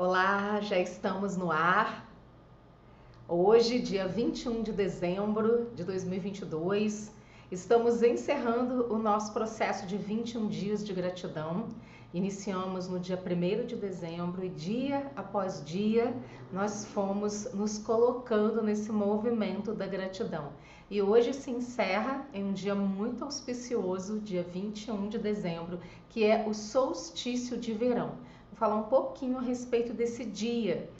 Olá, já estamos no ar. Hoje, dia 21 de dezembro de 2022, estamos encerrando o nosso processo de 21 dias de gratidão. Iniciamos no dia 1 de dezembro e dia após dia nós fomos nos colocando nesse movimento da gratidão. E hoje se encerra em um dia muito auspicioso, dia 21 de dezembro, que é o solstício de verão. Falar um pouquinho a respeito desse dia.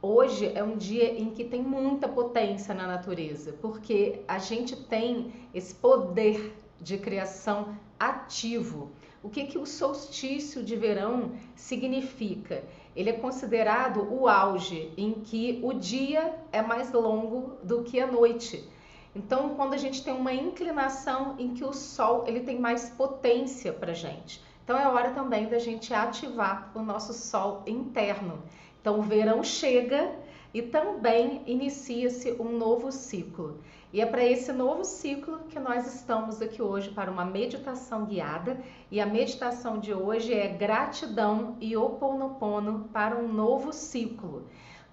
Hoje é um dia em que tem muita potência na natureza, porque a gente tem esse poder de criação ativo. O que, que o solstício de verão significa? Ele é considerado o auge em que o dia é mais longo do que a noite. Então, quando a gente tem uma inclinação em que o Sol ele tem mais potência para gente, então é hora também da gente ativar o nosso Sol interno. Então, o verão chega e também inicia-se um novo ciclo. E é para esse novo ciclo que nós estamos aqui hoje para uma meditação guiada. E a meditação de hoje é gratidão e oponopono para um novo ciclo.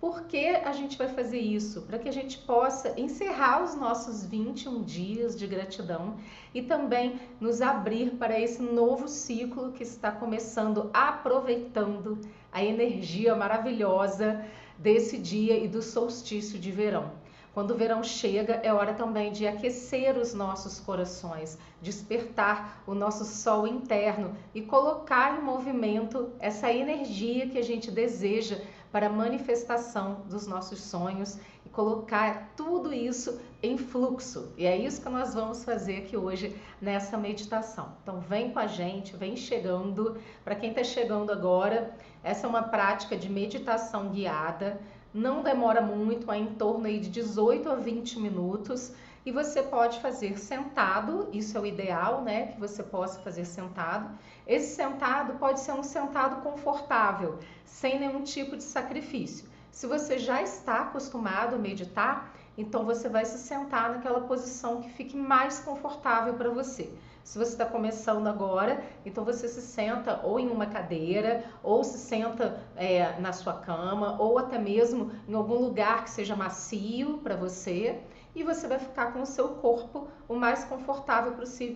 Por que a gente vai fazer isso? Para que a gente possa encerrar os nossos 21 dias de gratidão e também nos abrir para esse novo ciclo que está começando, aproveitando a energia maravilhosa desse dia e do solstício de verão. Quando o verão chega, é hora também de aquecer os nossos corações, despertar o nosso sol interno e colocar em movimento essa energia que a gente deseja para a manifestação dos nossos sonhos e colocar tudo isso em fluxo. E é isso que nós vamos fazer aqui hoje nessa meditação. Então, vem com a gente, vem chegando. Para quem está chegando agora, essa é uma prática de meditação guiada não demora muito, é em torno aí de 18 a 20 minutos e você pode fazer sentado, isso é o ideal, né? Que você possa fazer sentado. Esse sentado pode ser um sentado confortável, sem nenhum tipo de sacrifício. Se você já está acostumado a meditar, então você vai se sentar naquela posição que fique mais confortável para você. Se você está começando agora, então você se senta ou em uma cadeira, ou se senta é, na sua cama, ou até mesmo em algum lugar que seja macio para você, e você vai ficar com o seu corpo o mais confortável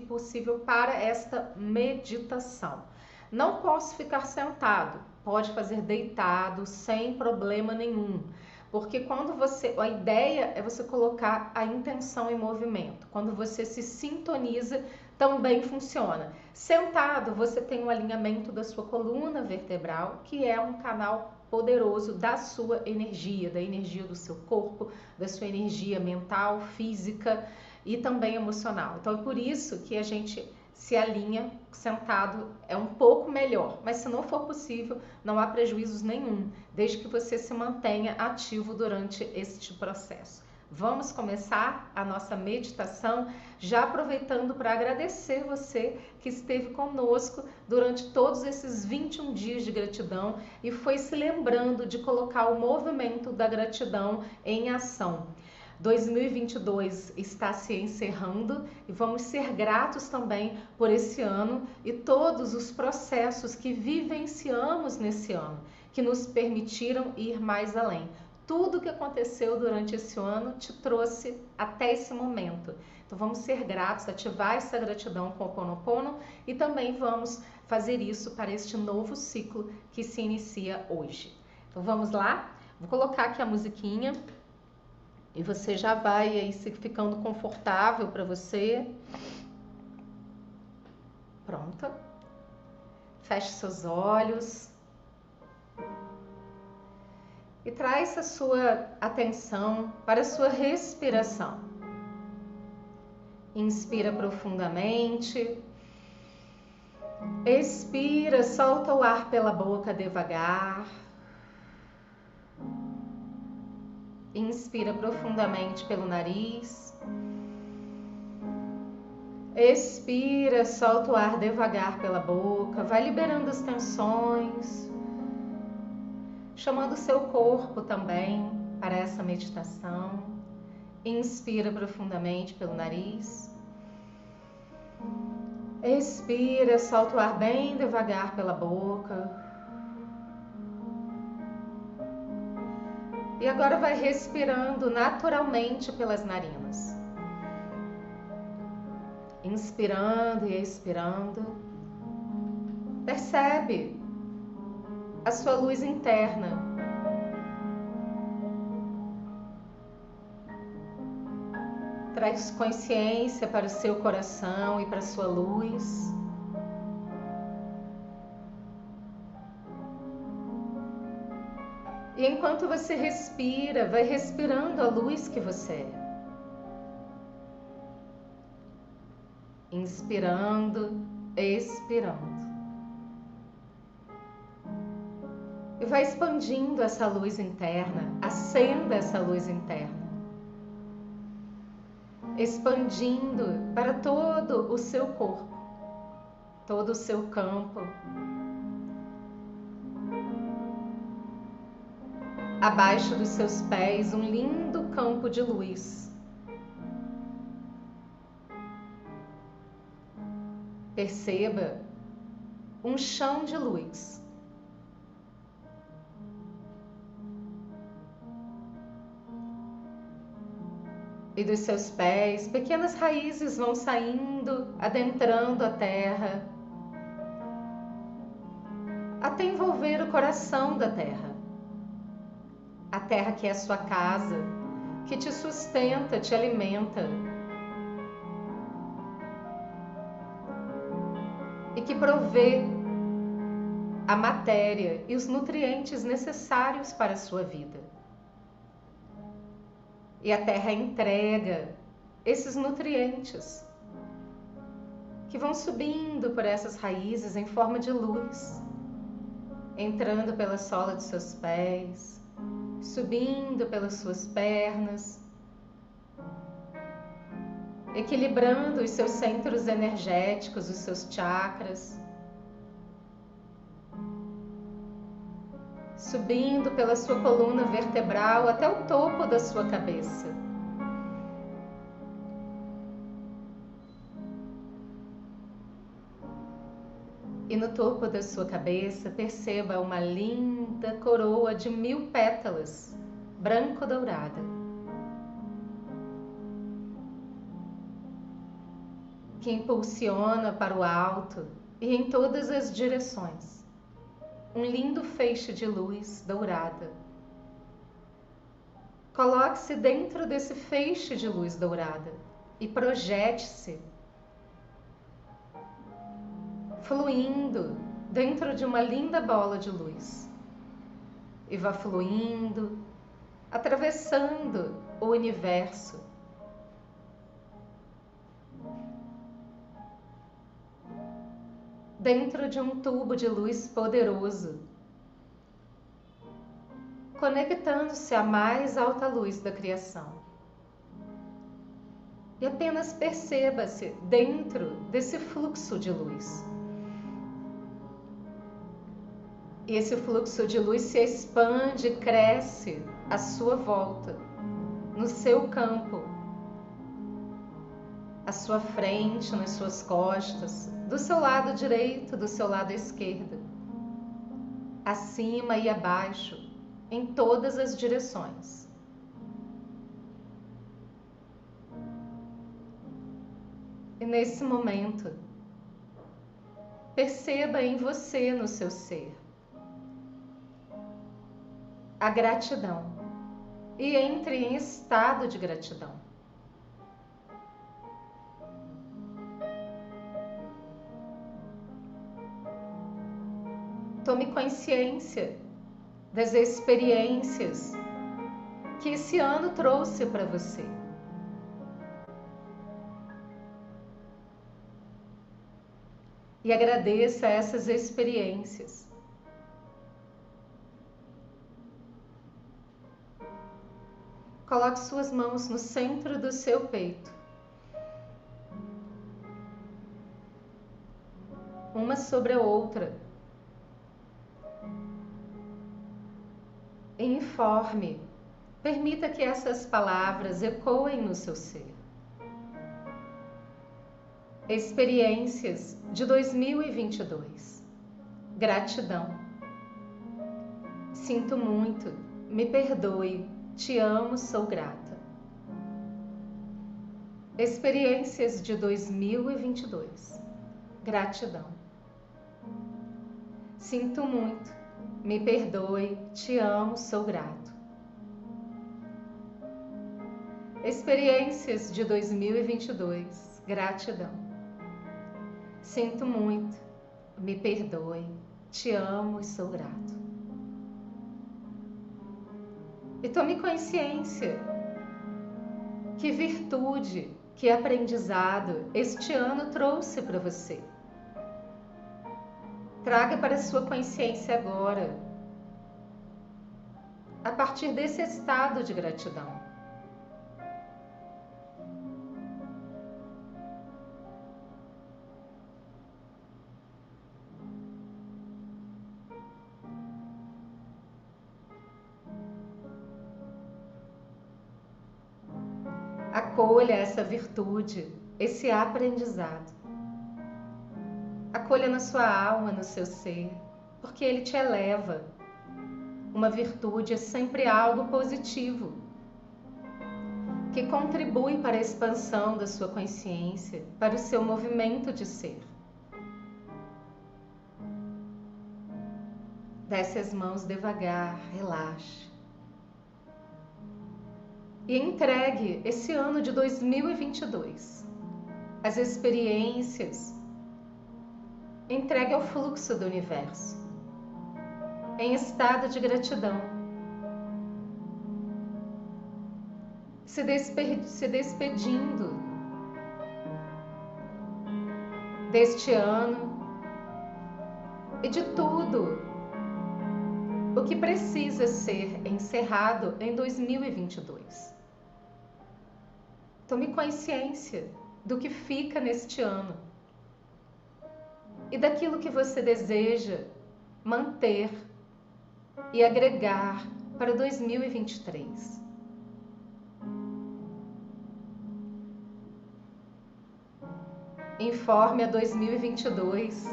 possível para esta meditação. Não posso ficar sentado, pode fazer deitado, sem problema nenhum. Porque quando você, a ideia é você colocar a intenção em movimento. Quando você se sintoniza também funciona. Sentado, você tem um alinhamento da sua coluna vertebral, que é um canal poderoso da sua energia, da energia do seu corpo, da sua energia mental, física e também emocional. Então é por isso que a gente se alinha sentado é um pouco melhor, mas se não for possível, não há prejuízos nenhum, desde que você se mantenha ativo durante este processo. Vamos começar a nossa meditação já aproveitando para agradecer você que esteve conosco durante todos esses 21 dias de gratidão e foi se lembrando de colocar o movimento da gratidão em ação. 2022 está se encerrando e vamos ser gratos também por esse ano e todos os processos que vivenciamos nesse ano, que nos permitiram ir mais além tudo que aconteceu durante esse ano te trouxe até esse momento. Então vamos ser gratos, ativar essa gratidão com o Ponopono e também vamos fazer isso para este novo ciclo que se inicia hoje. Então vamos lá? Vou colocar aqui a musiquinha e você já vai aí ficando confortável para você. Pronta. Feche seus olhos e traz a sua atenção para a sua respiração. Inspira profundamente. Expira, solta o ar pela boca devagar. Inspira profundamente pelo nariz. Expira, solta o ar devagar pela boca, vai liberando as tensões chamando seu corpo também para essa meditação. Inspira profundamente pelo nariz. Expira, solta o ar bem devagar pela boca. E agora vai respirando naturalmente pelas narinas. Inspirando e expirando. Percebe a sua luz interna. Traz consciência para o seu coração e para a sua luz. E enquanto você respira, vai respirando a luz que você é. Inspirando, expirando. E vai expandindo essa luz interna, acenda essa luz interna. Expandindo para todo o seu corpo, todo o seu campo, abaixo dos seus pés um lindo campo de luz. Perceba um chão de luz. E dos seus pés, pequenas raízes vão saindo, adentrando a terra, até envolver o coração da terra a terra que é a sua casa, que te sustenta, te alimenta. E que provê a matéria e os nutrientes necessários para a sua vida. E a terra entrega esses nutrientes que vão subindo por essas raízes em forma de luz, entrando pela sola de seus pés, subindo pelas suas pernas, equilibrando os seus centros energéticos, os seus chakras, subindo pela sua coluna vertebral até o topo da sua cabeça. E no topo da sua cabeça, perceba uma linda coroa de mil pétalas, branco-dourada. Que impulsiona para o alto e em todas as direções. Um lindo feixe de luz dourada. Coloque-se dentro desse feixe de luz dourada e projete-se fluindo dentro de uma linda bola de luz. E vá fluindo, atravessando o universo. Dentro de um tubo de luz poderoso, conectando-se à mais alta luz da criação. E apenas perceba-se dentro desse fluxo de luz. E esse fluxo de luz se expande, cresce à sua volta, no seu campo, à sua frente, nas suas costas, do seu lado direito, do seu lado esquerdo, acima e abaixo, em todas as direções. E nesse momento, perceba em você, no seu ser, a gratidão e entre em estado de gratidão. Tome consciência das experiências que esse ano trouxe para você. E agradeça essas experiências. Coloque suas mãos no centro do seu peito. Uma sobre a outra. Informe. Permita que essas palavras ecoem no seu ser. Experiências de 2022. Gratidão. Sinto muito Me perdoe, te amo, sou grata. Experiências de 2022. Gratidão. Sinto muito, me perdoe, te amo, sou grato. Experiências de 2022. Gratidão. Sinto muito, me perdoe, te amo e sou grato. E tome consciência que virtude, que aprendizado este ano trouxe para você. Traga para sua consciência agora, a partir desse estado de gratidão. Acolha essa virtude, esse aprendizado. Acolha na sua alma, no seu ser, porque ele te eleva. Uma virtude é sempre algo positivo, que contribui para a expansão da sua consciência, para o seu movimento de ser. Desce as mãos devagar, relaxe e entregue esse ano de 2022 as experiências, entregue ao fluxo do universo, em estado de gratidão. Se, se despedindo deste ano e de tudo o que precisa ser encerrado em 2022. Tome consciência do que fica neste ano e daquilo que você deseja manter e agregar para 2023. Informe a 2022.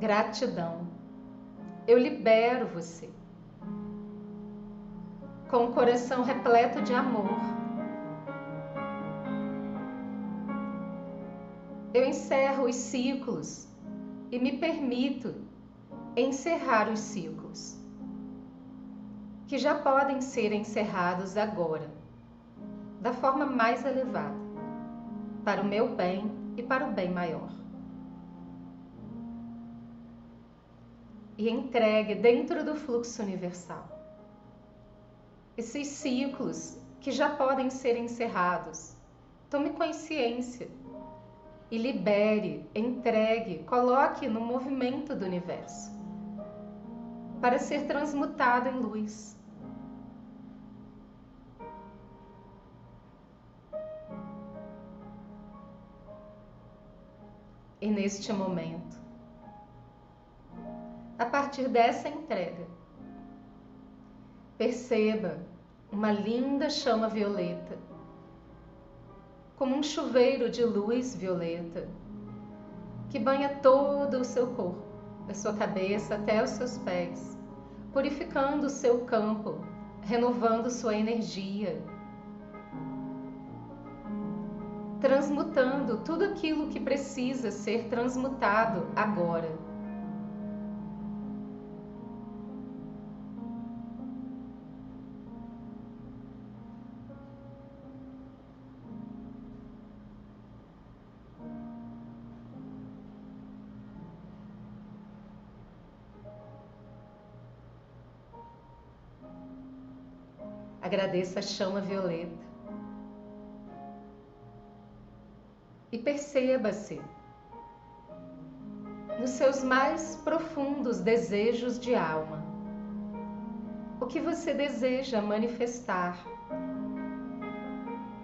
Gratidão. Eu libero você. Com o coração repleto de amor eu encerro os ciclos e me permito encerrar os ciclos que já podem ser encerrados agora, da forma mais elevada, para o meu bem e para o bem maior. E entregue dentro do fluxo universal esses ciclos que já podem ser encerrados. Tome consciência e libere, entregue, coloque no movimento do universo para ser transmutado em luz. E neste momento, a partir dessa entrega, perceba uma linda chama violeta como um chuveiro de luz violeta que banha todo o seu corpo, da sua cabeça até os seus pés, purificando o seu campo, renovando sua energia, transmutando tudo aquilo que precisa ser transmutado agora. Agradeça a chama violeta. E perceba-se nos seus mais profundos desejos de alma. O que você deseja manifestar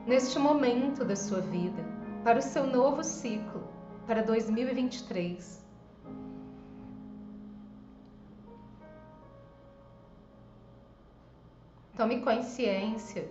neste momento da sua vida, para o seu novo ciclo, para 2023. Tome consciência.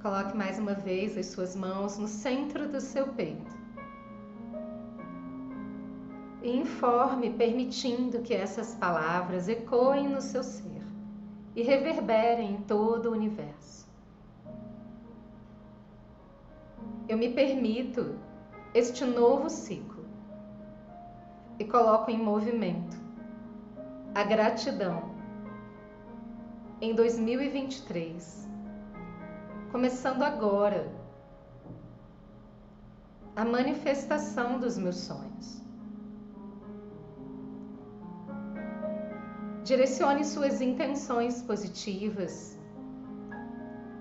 Coloque mais uma vez as suas mãos no centro do seu peito. Informe, permitindo que essas palavras ecoem no seu ser e reverberem em todo o universo. Eu me permito este novo ciclo e coloco em movimento a gratidão em 2023 começando agora a manifestação dos meus sonhos. Direcione suas intenções positivas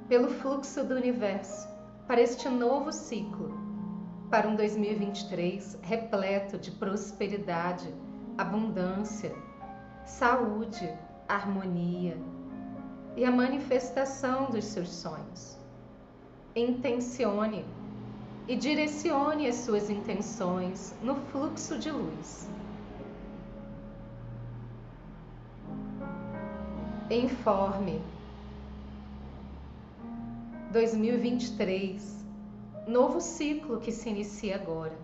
pelo fluxo do universo para este novo ciclo, para um 2023 repleto de prosperidade, abundância, saúde, harmonia e a manifestação dos seus sonhos intencione e direcione as suas intenções no fluxo de luz. Informe 2023, novo ciclo que se inicia agora.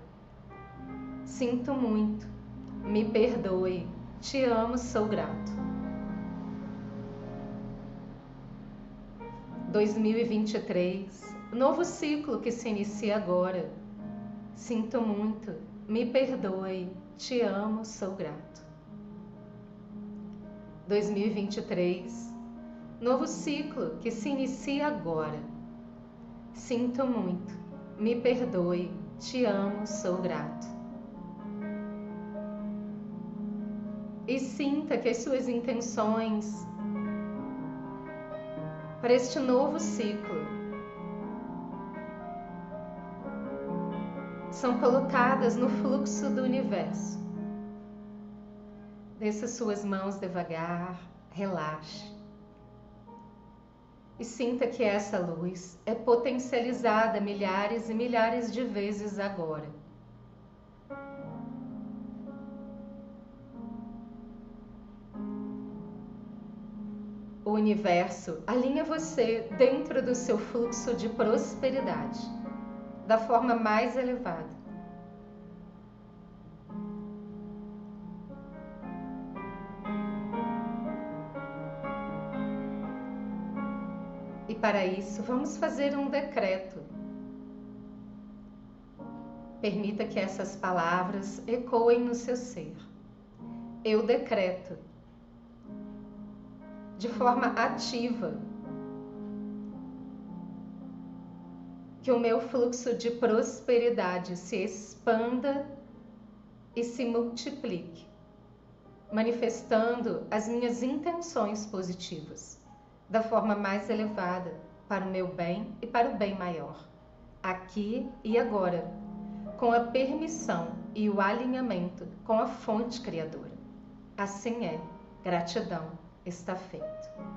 Sinto muito, me perdoe, te amo, sou grato. 2023, Novo ciclo que se inicia agora. Sinto muito, me perdoe, te amo, sou grato. 2023. Novo ciclo que se inicia agora. Sinto muito, me perdoe, te amo, sou grato. E sinta que as suas intenções para este novo ciclo são colocadas no fluxo do universo. Desça suas mãos devagar, relaxe. E sinta que essa luz é potencializada milhares e milhares de vezes agora. O universo alinha você dentro do seu fluxo de prosperidade da forma mais elevada. Para isso, vamos fazer um decreto. Permita que essas palavras ecoem no seu ser. Eu decreto de forma ativa que o meu fluxo de prosperidade se expanda e se multiplique, manifestando as minhas intenções positivas da forma mais elevada para o meu bem e para o bem maior, aqui e agora, com a permissão e o alinhamento com a fonte criadora. Assim é, gratidão está feito.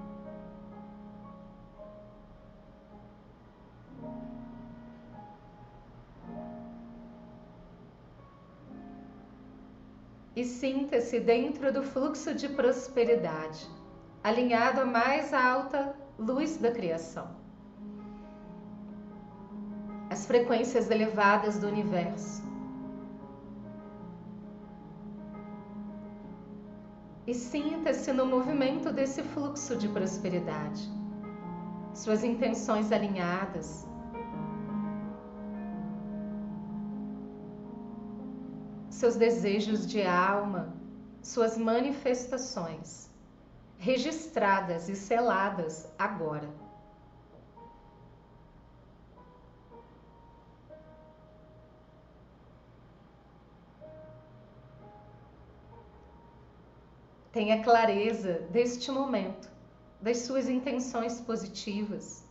e sinta-se dentro do fluxo de prosperidade, alinhado à mais alta luz da criação. As frequências elevadas do universo. E sinta-se no movimento desse fluxo de prosperidade. Suas intenções alinhadas, seus desejos de alma, suas manifestações, registradas e seladas agora. Tenha clareza deste momento, das suas intenções positivas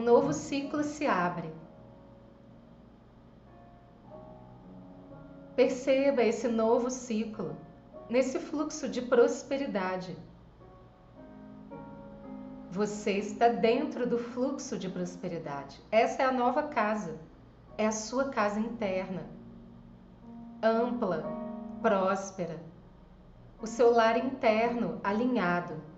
um novo ciclo se abre. Perceba esse novo ciclo, nesse fluxo de prosperidade. Você está dentro do fluxo de prosperidade. Essa é a nova casa, é a sua casa interna, ampla, próspera, o seu lar interno alinhado.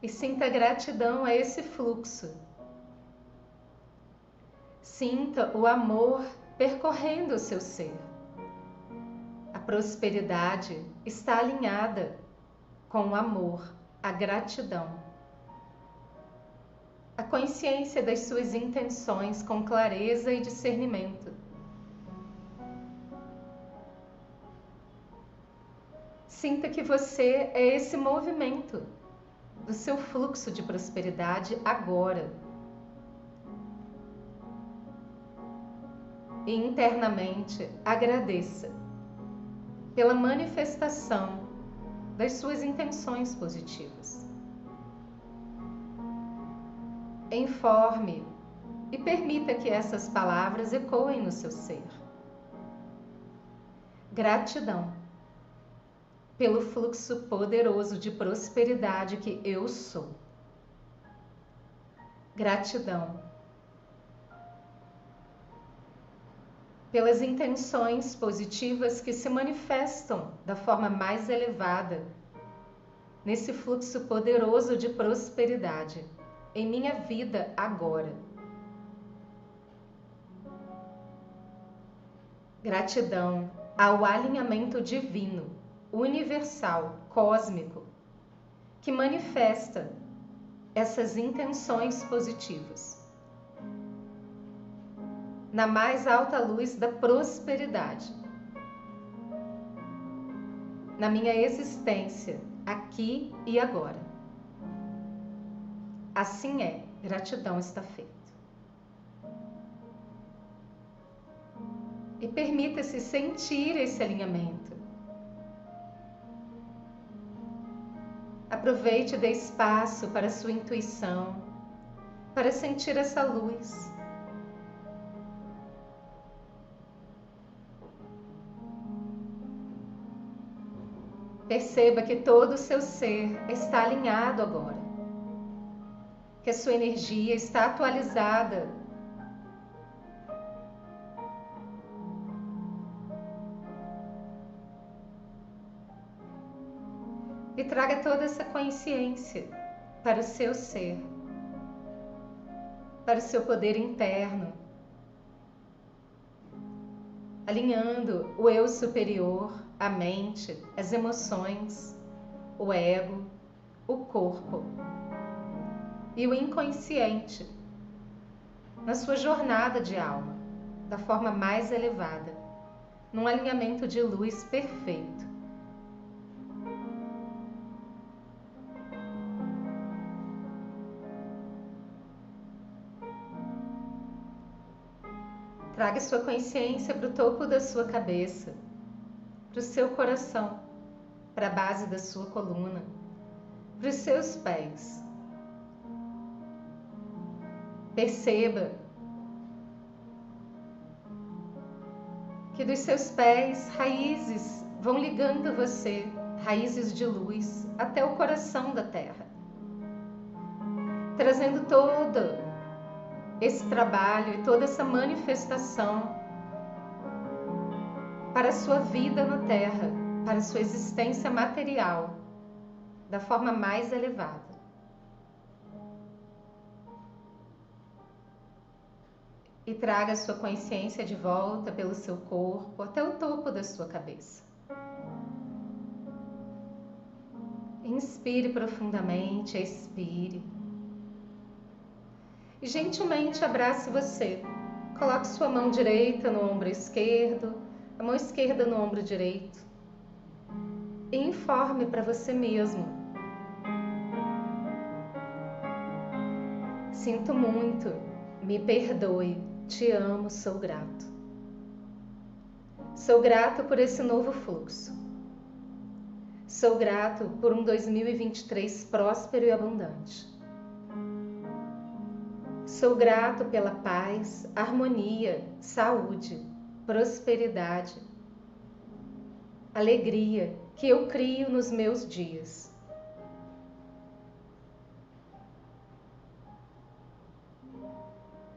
E sinta gratidão a esse fluxo. Sinta o amor percorrendo o seu ser. A prosperidade está alinhada com o amor, a gratidão. A consciência das suas intenções com clareza e discernimento. Sinta que você é esse movimento do seu fluxo de prosperidade agora. E internamente agradeça pela manifestação das suas intenções positivas. Informe e permita que essas palavras ecoem no seu ser. Gratidão pelo fluxo poderoso de prosperidade que eu sou. Gratidão pelas intenções positivas que se manifestam da forma mais elevada nesse fluxo poderoso de prosperidade em minha vida agora. Gratidão ao alinhamento divino, universal, cósmico, que manifesta essas intenções positivas na mais alta luz da prosperidade. Na minha existência, aqui e agora. Assim é, gratidão está feita. E permita-se sentir esse alinhamento. Aproveite e dê espaço para a sua intuição, para sentir essa luz Perceba que todo o seu ser está alinhado agora, que a sua energia está atualizada. E traga toda essa consciência para o seu ser, para o seu poder interno, alinhando o eu superior a mente, as emoções, o ego, o corpo e o inconsciente na sua jornada de alma, da forma mais elevada, num alinhamento de luz perfeito. Traga sua consciência para o topo da sua cabeça para o seu coração, para a base da sua coluna, para os seus pés. Perceba que dos seus pés raízes vão ligando você, raízes de luz, até o coração da terra, trazendo todo esse trabalho e toda essa manifestação para a sua vida na Terra, para a sua existência material, da forma mais elevada. E traga a sua consciência de volta pelo seu corpo até o topo da sua cabeça. Inspire profundamente, expire. E gentilmente abrace você. Coloque sua mão direita no ombro esquerdo, a mão esquerda no ombro direito. E informe para você mesmo. Sinto muito, me perdoe, te amo, sou grato. Sou grato por esse novo fluxo. Sou grato por um 2023 próspero e abundante. Sou grato pela paz, harmonia, saúde, prosperidade, alegria que eu crio nos meus dias.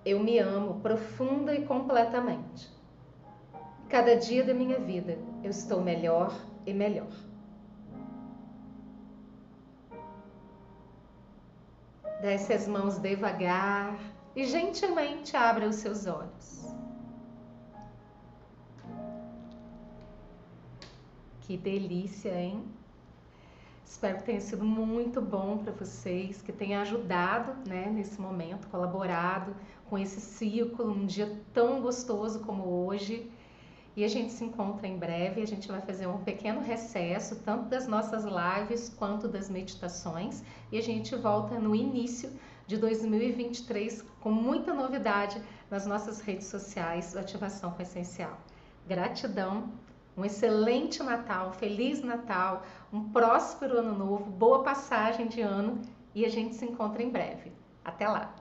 Eu me amo profunda e completamente. Cada dia da minha vida eu estou melhor e melhor. Desce as mãos devagar e gentilmente abra os seus olhos. Que delícia, hein? Espero que tenha sido muito bom para vocês, que tenha ajudado né, nesse momento, colaborado com esse ciclo, um dia tão gostoso como hoje. E a gente se encontra em breve. A gente vai fazer um pequeno recesso, tanto das nossas lives quanto das meditações. E a gente volta no início de 2023 com muita novidade nas nossas redes sociais do Ativação com Essencial. Gratidão, um excelente Natal, Feliz Natal, um próspero Ano Novo, boa passagem de ano e a gente se encontra em breve. Até lá!